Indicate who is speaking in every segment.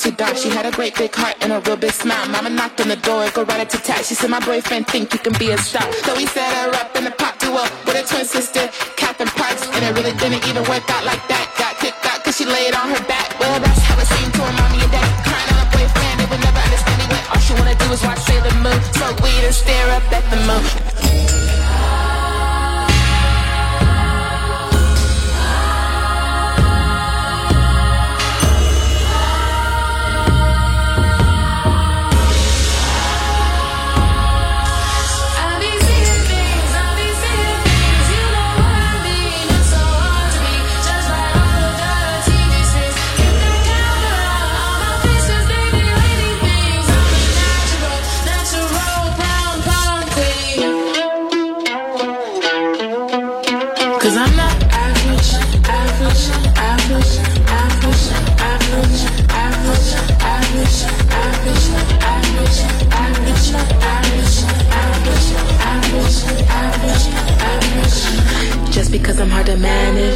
Speaker 1: So dark. She had a great big heart and a real big smile. Mama knocked on the door, go right to tat. She said, My boyfriend think you can be a star. So he set her up in a pop duo with her twin sister, Catherine Parks. And it really didn't even work out like that. Got kicked out cause she laid on her back. Well, that's how it seemed to her mommy and daddy. Crying on her boyfriend, they would never understand it all she wanna do is watch Sailor Moon. Smoke weed and stare up at the moon.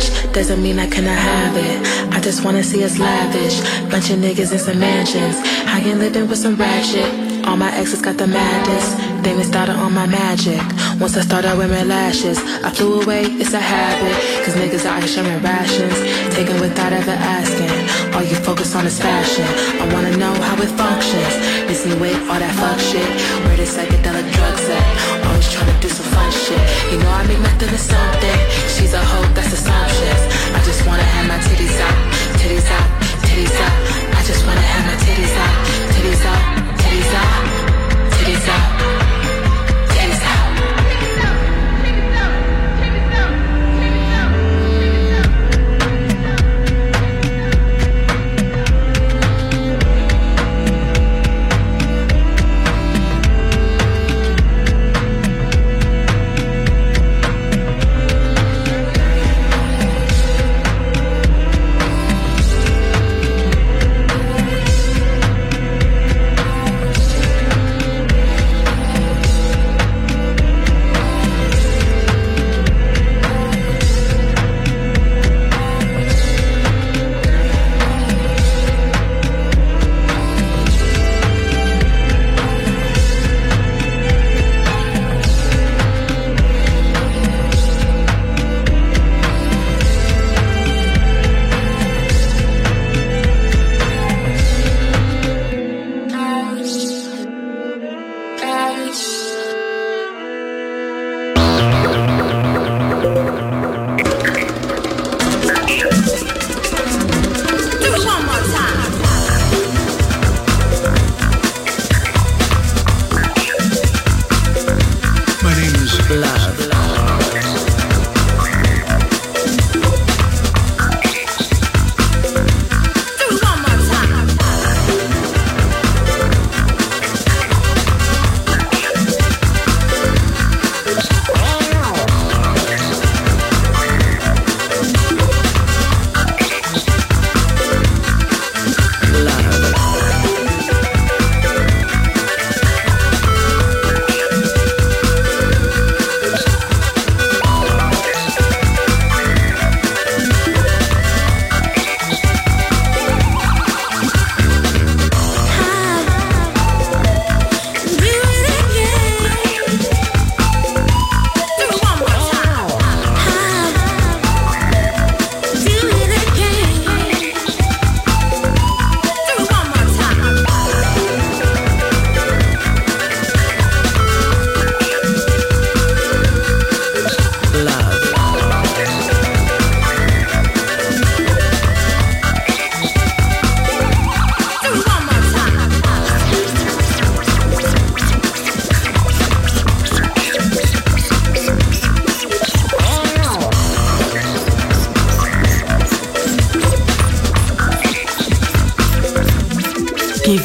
Speaker 2: Manage doesn't mean I cannot have it. I just wanna see us lavish. Bunch of niggas in some mansions. I ain't living with some ratchet. All my exes got the madness. They missed out on my magic. Once I started wearing lashes, I flew away, it's a habit. Cause niggas here sharing rations. Taken without ever asking. All you focus on is fashion. I wanna know how it functions. Missing with all that fuck shit. Where the psychedelic drugs at? Always trying fun shit. You know I make method of something. She's a hoe, that's assumptions. I just wanna have my titties out, titties out, titties out. I just wanna have my titties out, titties out,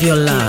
Speaker 3: your love.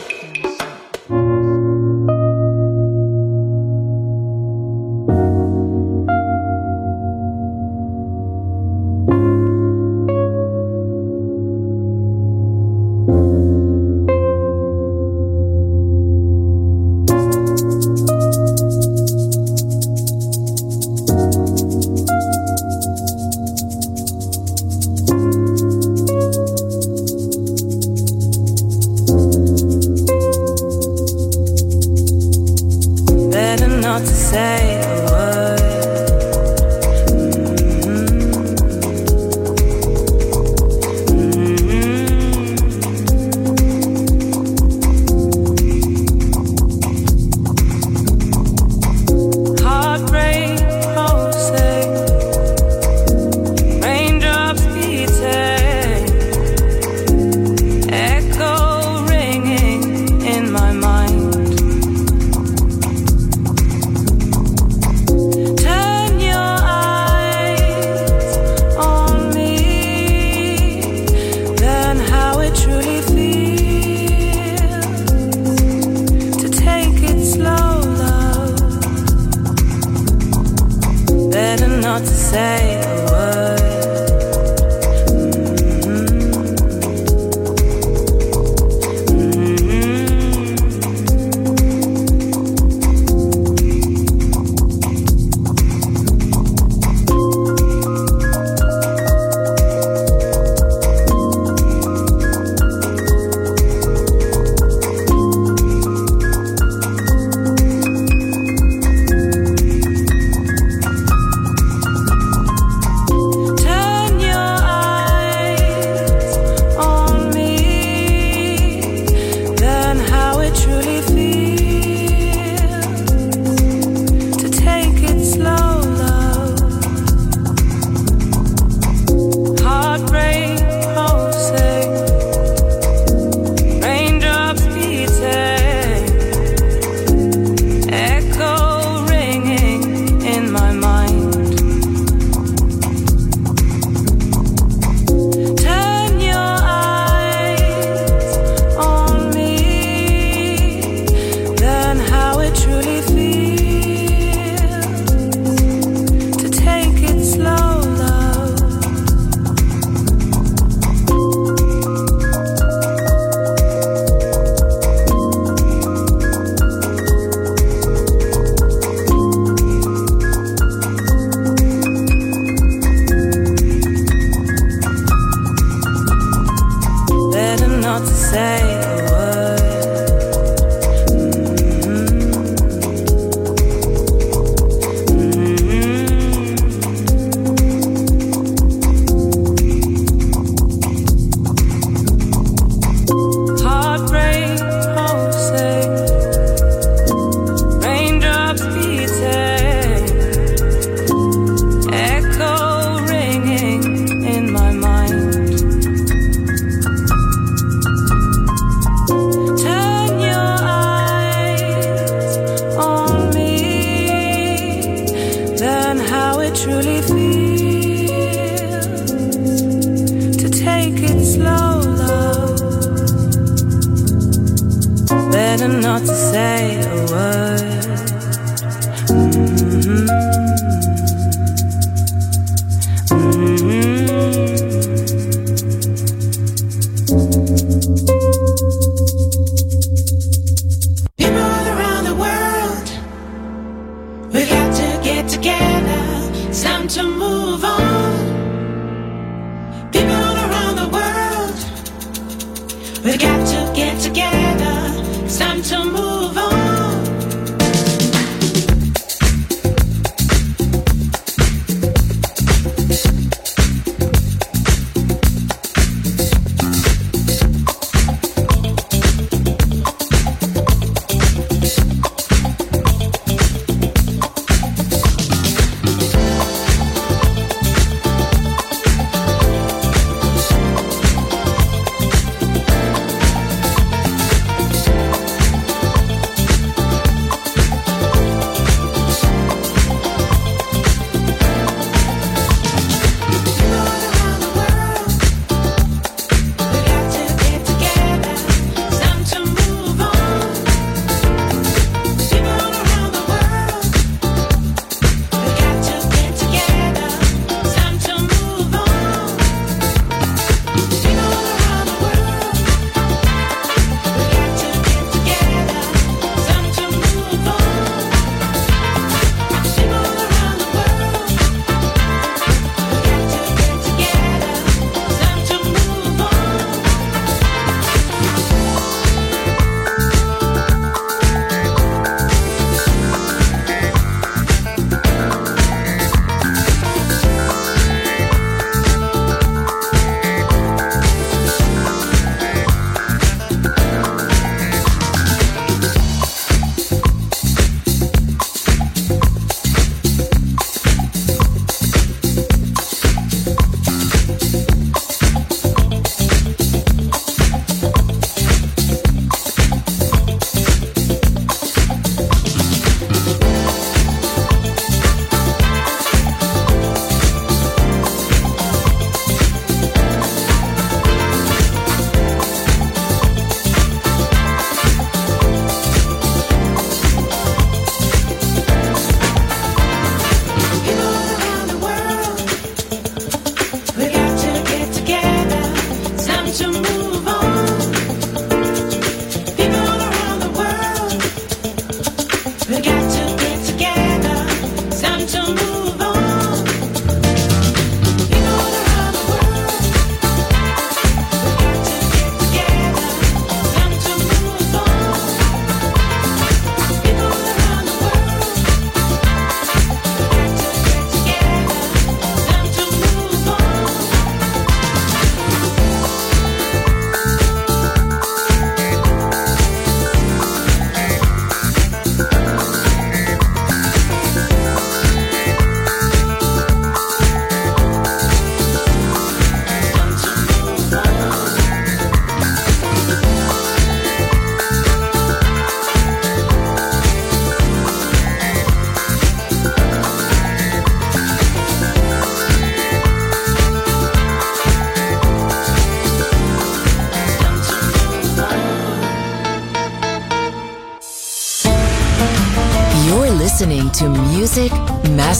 Speaker 3: say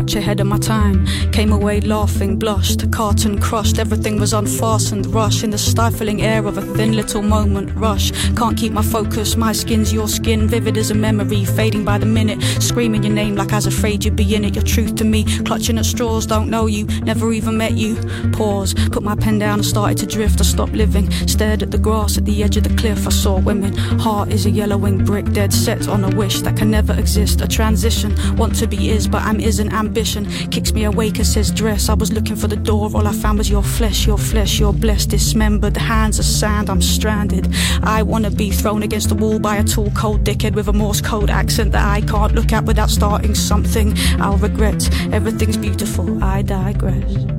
Speaker 4: Much ahead of my time. Came away laughing, blushed, carton crushed, everything was unfastened, rush in the stifling air of a thin little moment, rush. Can't keep my focus, my skin's your skin, vivid as a memory, fading by the minute. Screaming your name like I was afraid you'd be in it, your truth to me. Clutching at straws, don't know you, never even met you. Pause, put my pen down and started to drift. I stopped living, stared at the grass at the edge of the cliff. I saw women, heart is a yellowing brick, dead set on a wish that can never exist. A transition, want to be is, but I'm isn't. Ambition kicks me awake and says dress. I was looking for the door, all I found was your flesh, your flesh, your blessed, dismembered. Hands of sand, I'm stranded. I wanna be thrown against the wall by a tall, cold dickhead with a Morse code accent that I can't look at without starting something. I'll regret. Everything's beautiful, I digress.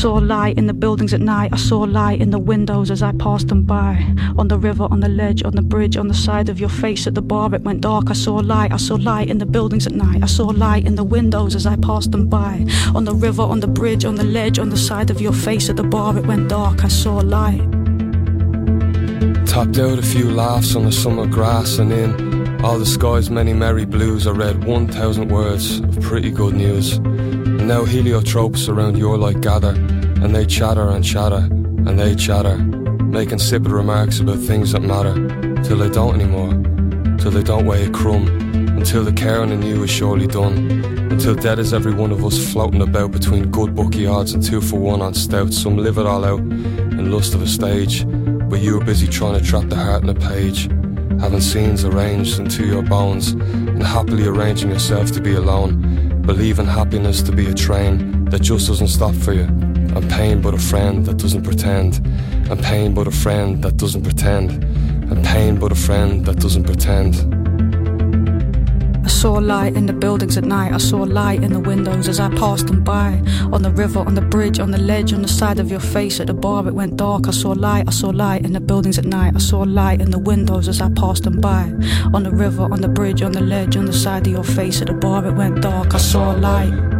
Speaker 4: I saw light in the buildings at night. I saw light in the windows as I passed them by. On the river, on the ledge, on the bridge, on the side of your face at the bar, it went dark. I saw light. I saw light in the buildings at night. I saw light in the windows as I passed them by. On the river, on the bridge, on the ledge, on the side of your face at the bar, it went dark. I saw light.
Speaker 5: Tapped out a few laughs on the summer grass and in all the sky's many merry blues I read 1,000 words of pretty good news. And now heliotropes around your light gather, and they chatter and chatter, and they chatter, making insipid remarks about things that matter, till they don't anymore, till they don't weigh a crumb, until the caring in you is surely done, until dead is every one of us floating about between good bookie odds and two for one on stout. Some live it all out in lust of a stage, but you are busy trying to trap the heart in a page, having scenes arranged into your bones, and happily arranging yourself to be alone, believing happiness to be a train that just doesn't stop for you, and pain but a friend that doesn't pretend, and pain but a friend that doesn't pretend, and pain but a friend that doesn't pretend.
Speaker 4: I saw light in the buildings at night. I saw light in the windows as I passed them by. On the river, on the bridge, on the ledge, on the side of your face at the bar, it went dark. I saw light. I saw light in the buildings at night. I saw light in the windows as I passed them by. On the river, on the bridge, on the ledge, on the side of your face at the bar, it went dark. I saw light.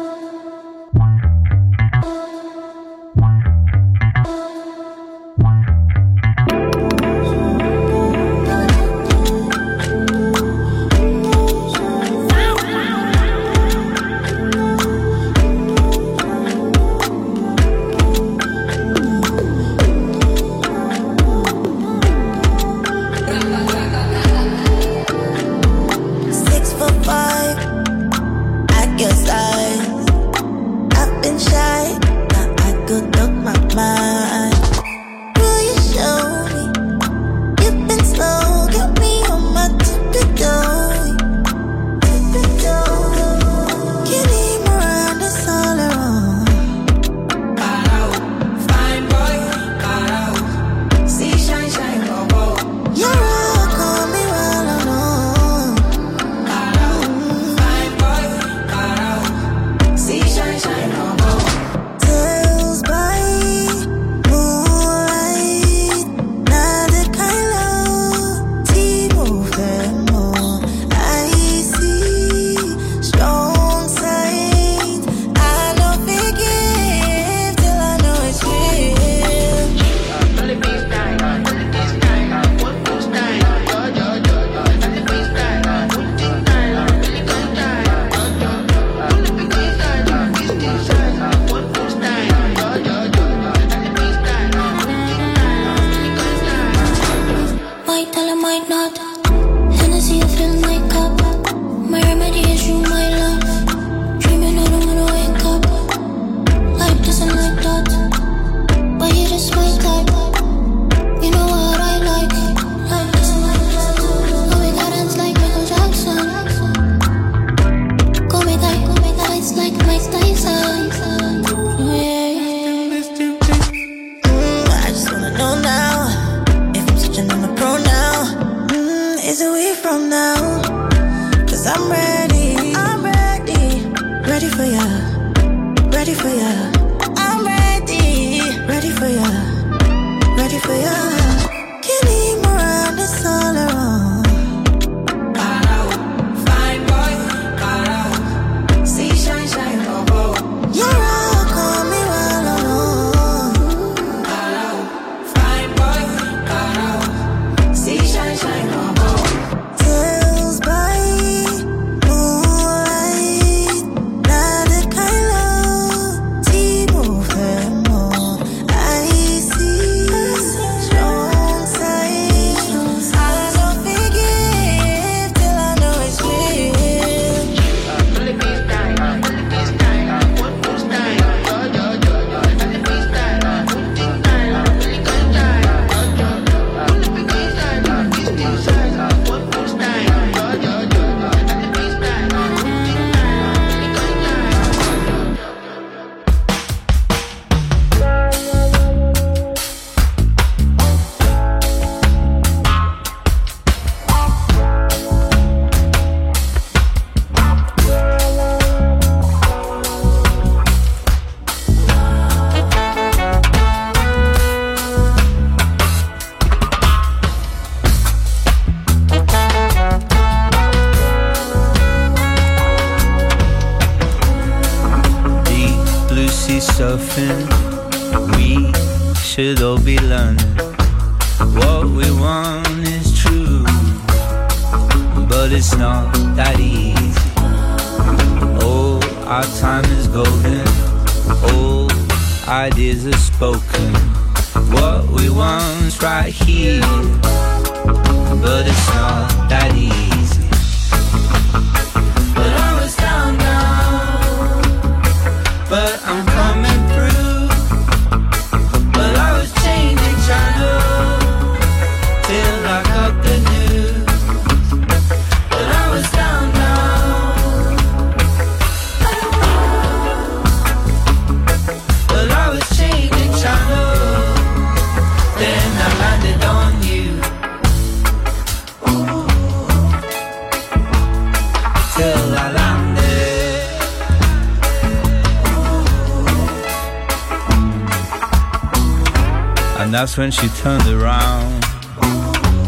Speaker 6: That's when she turned around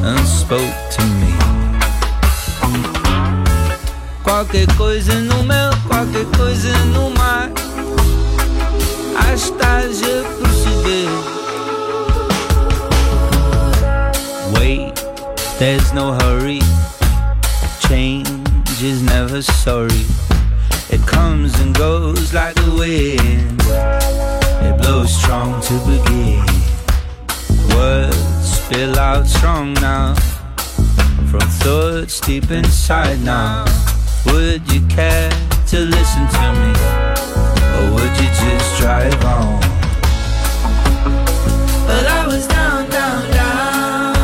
Speaker 6: and spoke to me. Qualquer coisa no meu, qualquer coisa no mar. A estás a perceber. Wait, there's no hurry. Change is never sorry. It comes and goes like the wind. It blows strong to begin. Spill out strong now from thoughts deep inside now. Would you care to listen to me? Or would you just drive on? But I was down, down, down.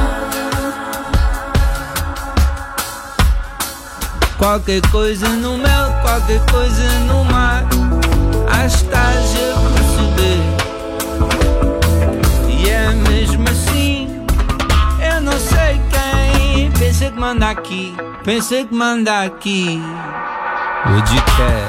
Speaker 6: Qualquer coisa no mel, qualquer coisa no mar. A estágio perceber. E é mesmo Pensa que manda aqui, pensa que manda aqui. Would you care?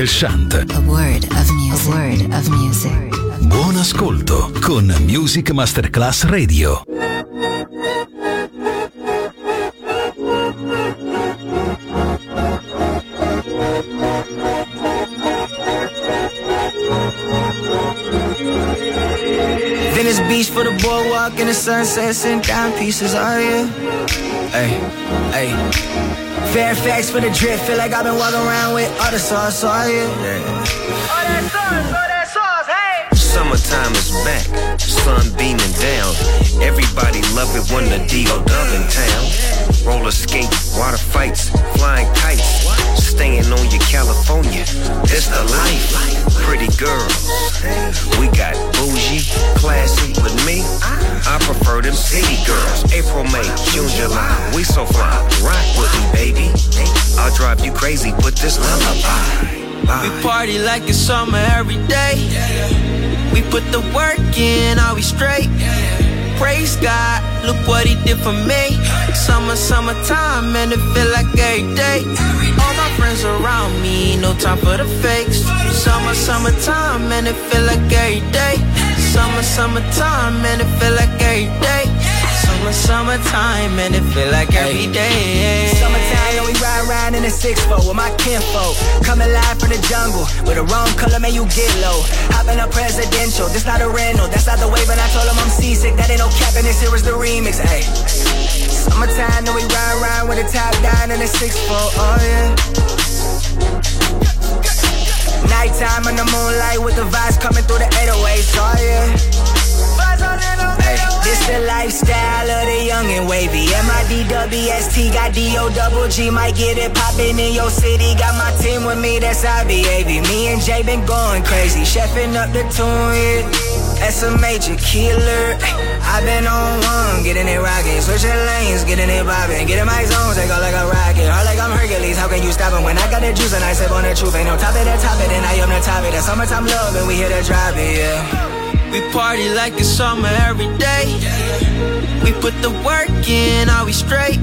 Speaker 7: Cocktail Chant.
Speaker 8: A word of music. A word of music.
Speaker 7: Buon ascolto con Music Masterclass Radio.
Speaker 9: Venice Beach for the boardwalk and the sunset, sent down pieces, are you? Hey, hey. Fairfax for the drip, feel like I've been walking around with all the sauce, are you?
Speaker 10: Summertime is back, sun beaming down. Everybody love it when the D.O. dub in town. Roller skate, water fights, flying kites. Staying on your California, it's the life. Pretty girls, we got bougie, classy. With me, I prefer them city girls. April, May, June, July, we so fly. Rock with me, baby. I'll drive you crazy, with this lullaby.
Speaker 11: We party like it's summer every day. We put the work in, are we straight? Praise God, look what he did for me. Summer, summertime, and it feel like every day. Friends around me, no time for the fakes. Summer, summertime, and it feel like every day. Summer, summertime, and it feel like every day. Summer, summertime, and it feel like every day.
Speaker 9: Summertime and we ride around in a six four with my kinfolk. Coming live from the jungle with the wrong color, man, you get low. Hopping up presidential, this not a rental, that's not the wave. And I told him I'm seasick, that ain't no capping, this here is the remix. Hey, summertime and we ride around with the top down in a six four. Oh yeah. Nighttime in the moonlight with the vibes coming through the 808s. Oh yeah. Hey, this the lifestyle of the young and wavy. M-I-D-W-S-T got D-O double G. Might get it poppin' in your city. Got my team with me, that's IBAV. Me and Jay been going crazy. Chefing up the tune, yeah. That's a major killer. i been on one, getting it rockin'. Switching lanes, getting it bobbin'. Getting my zone, take off like a rocket. Hard like I'm Hercules, how can you stop it? When I got the juice and I sip on the truth. Ain't no top of that top it, and I am the top of the summertime love, and we here to drive it, yeah.
Speaker 11: We party like it's summer every day. We put the work in, are we straight?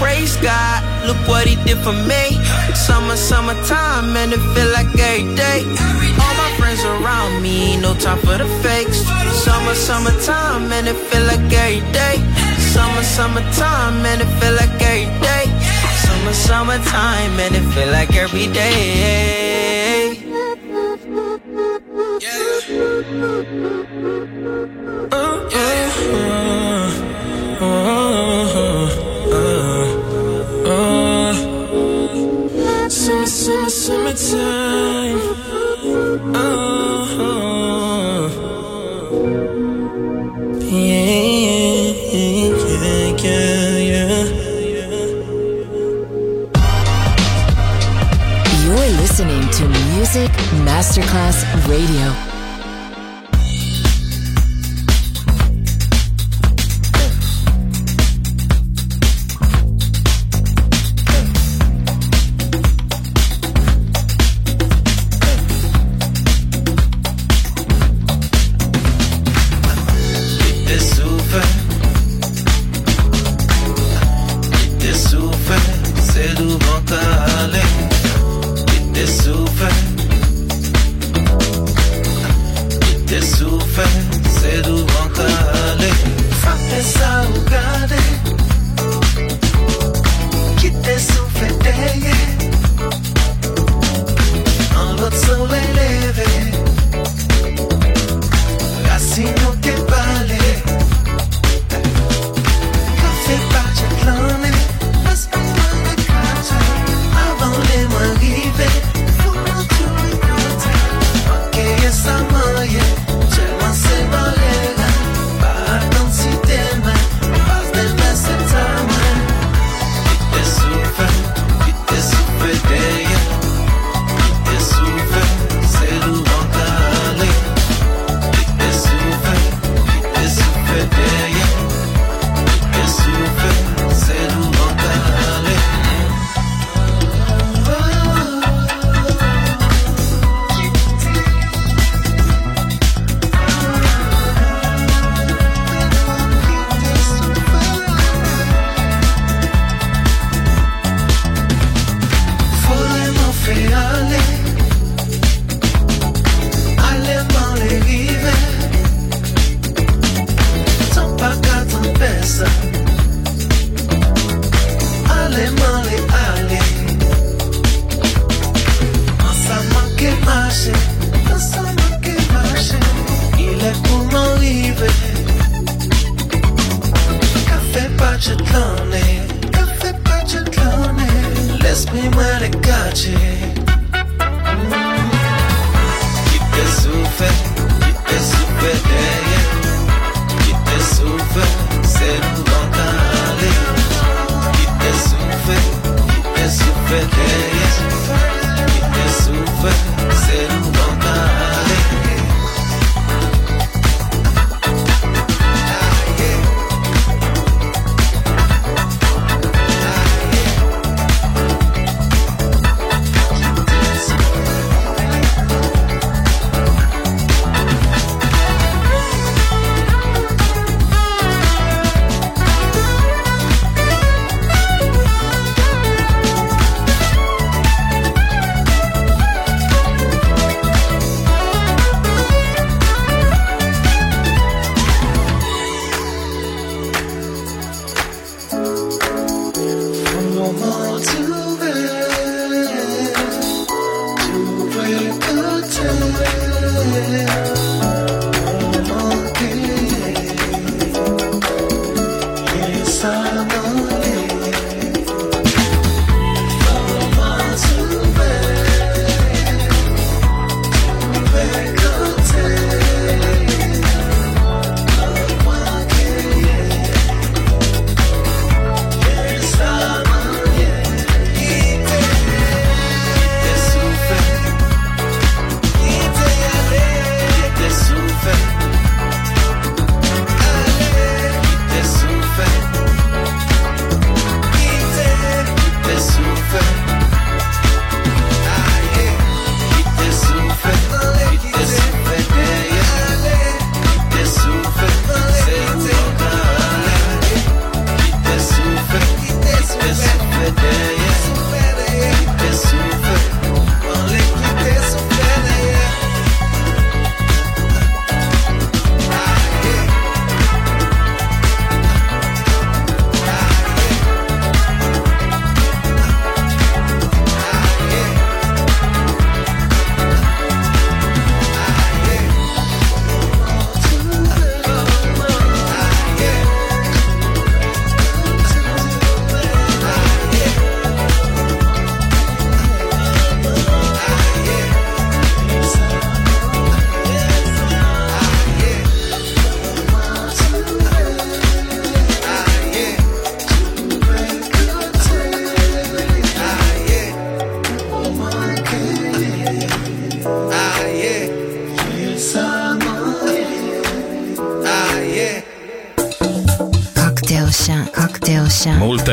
Speaker 11: Praise God, look what he did for me. Summer, summertime, and it feel like every day. All friends around me, no time for the fakes. Summer, summertime, and it feel like every day. Summer, summertime, and it feel like every day. Summer, summertime, and it feel like every day.
Speaker 12: Summer,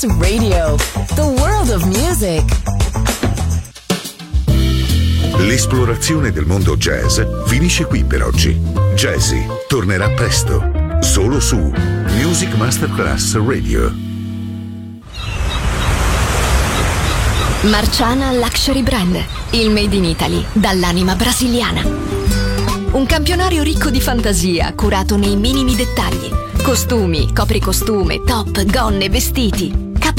Speaker 13: Plus Radio, the world of music.
Speaker 14: L'esplorazione del mondo jazz finisce qui per oggi. Jazzy tornerà presto, solo su Music Masterclass Radio.
Speaker 15: Marciana Luxury Brand, il made in Italy, dall'anima brasiliana. Un campionario ricco di fantasia, curato nei minimi dettagli. Costumi, copricostume, top, gonne, vestiti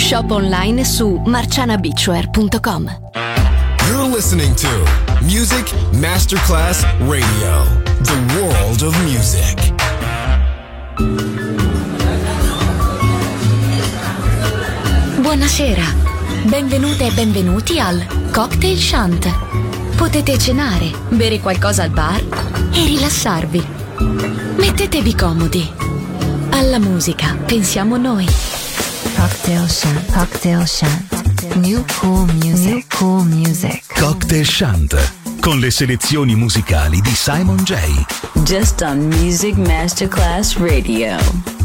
Speaker 15: Shop online su marcianabeachwear.com.
Speaker 16: You're listening to Music Masterclass Radio, the world of music.
Speaker 15: Buonasera, benvenute e benvenuti al Cocktail Shant. Potete cenare, bere qualcosa al bar e rilassarvi. Mettetevi comodi. Alla musica pensiamo noi.
Speaker 17: Cocktail Shant. Cocktail Shant. New cool music. New cool music.
Speaker 7: Cocktail Shant con le selezioni musicali di Simon J.
Speaker 18: Just on Music Masterclass Radio.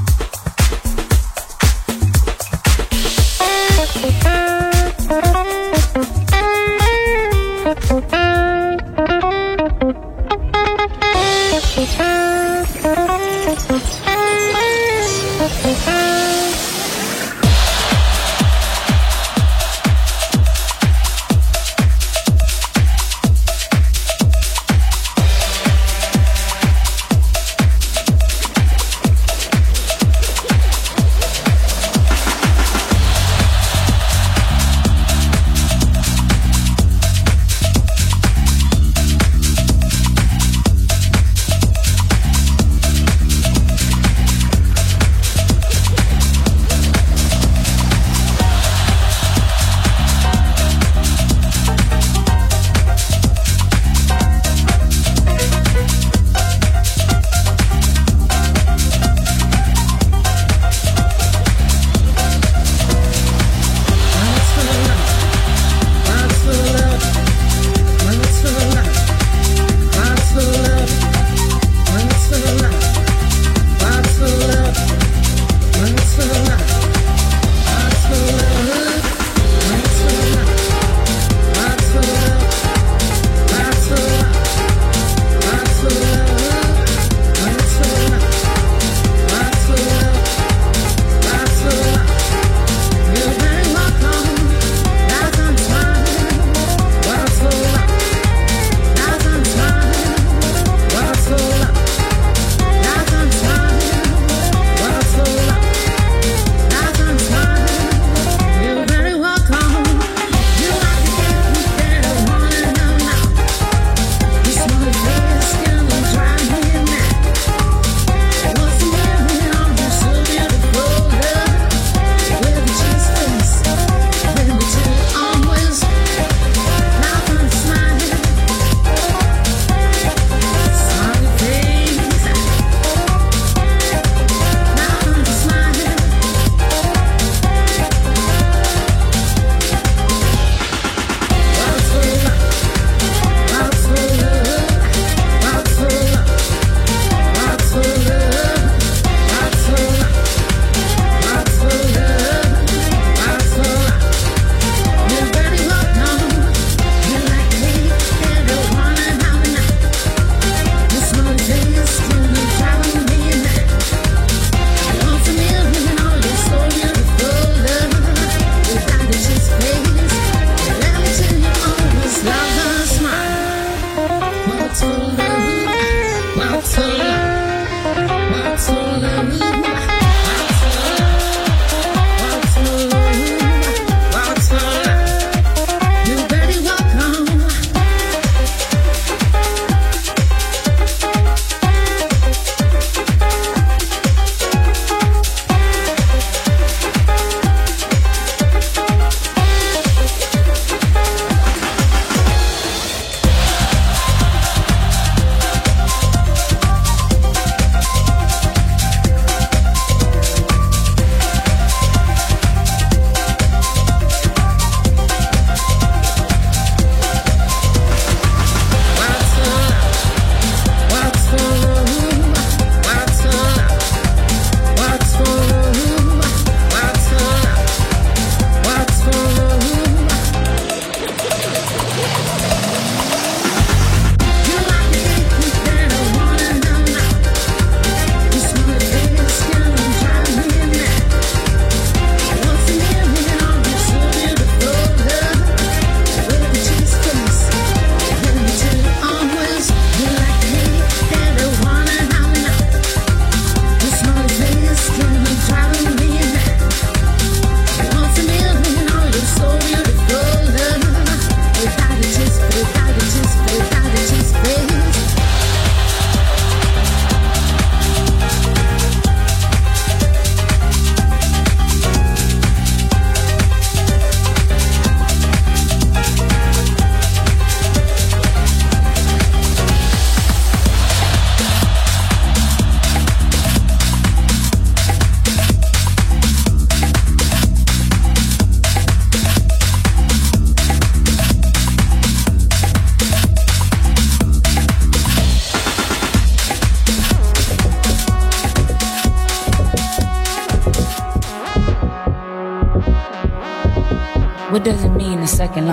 Speaker 19: To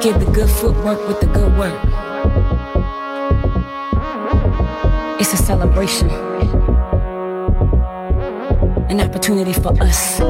Speaker 19: get the good footwork with the good work. It's a celebration, an opportunity for us.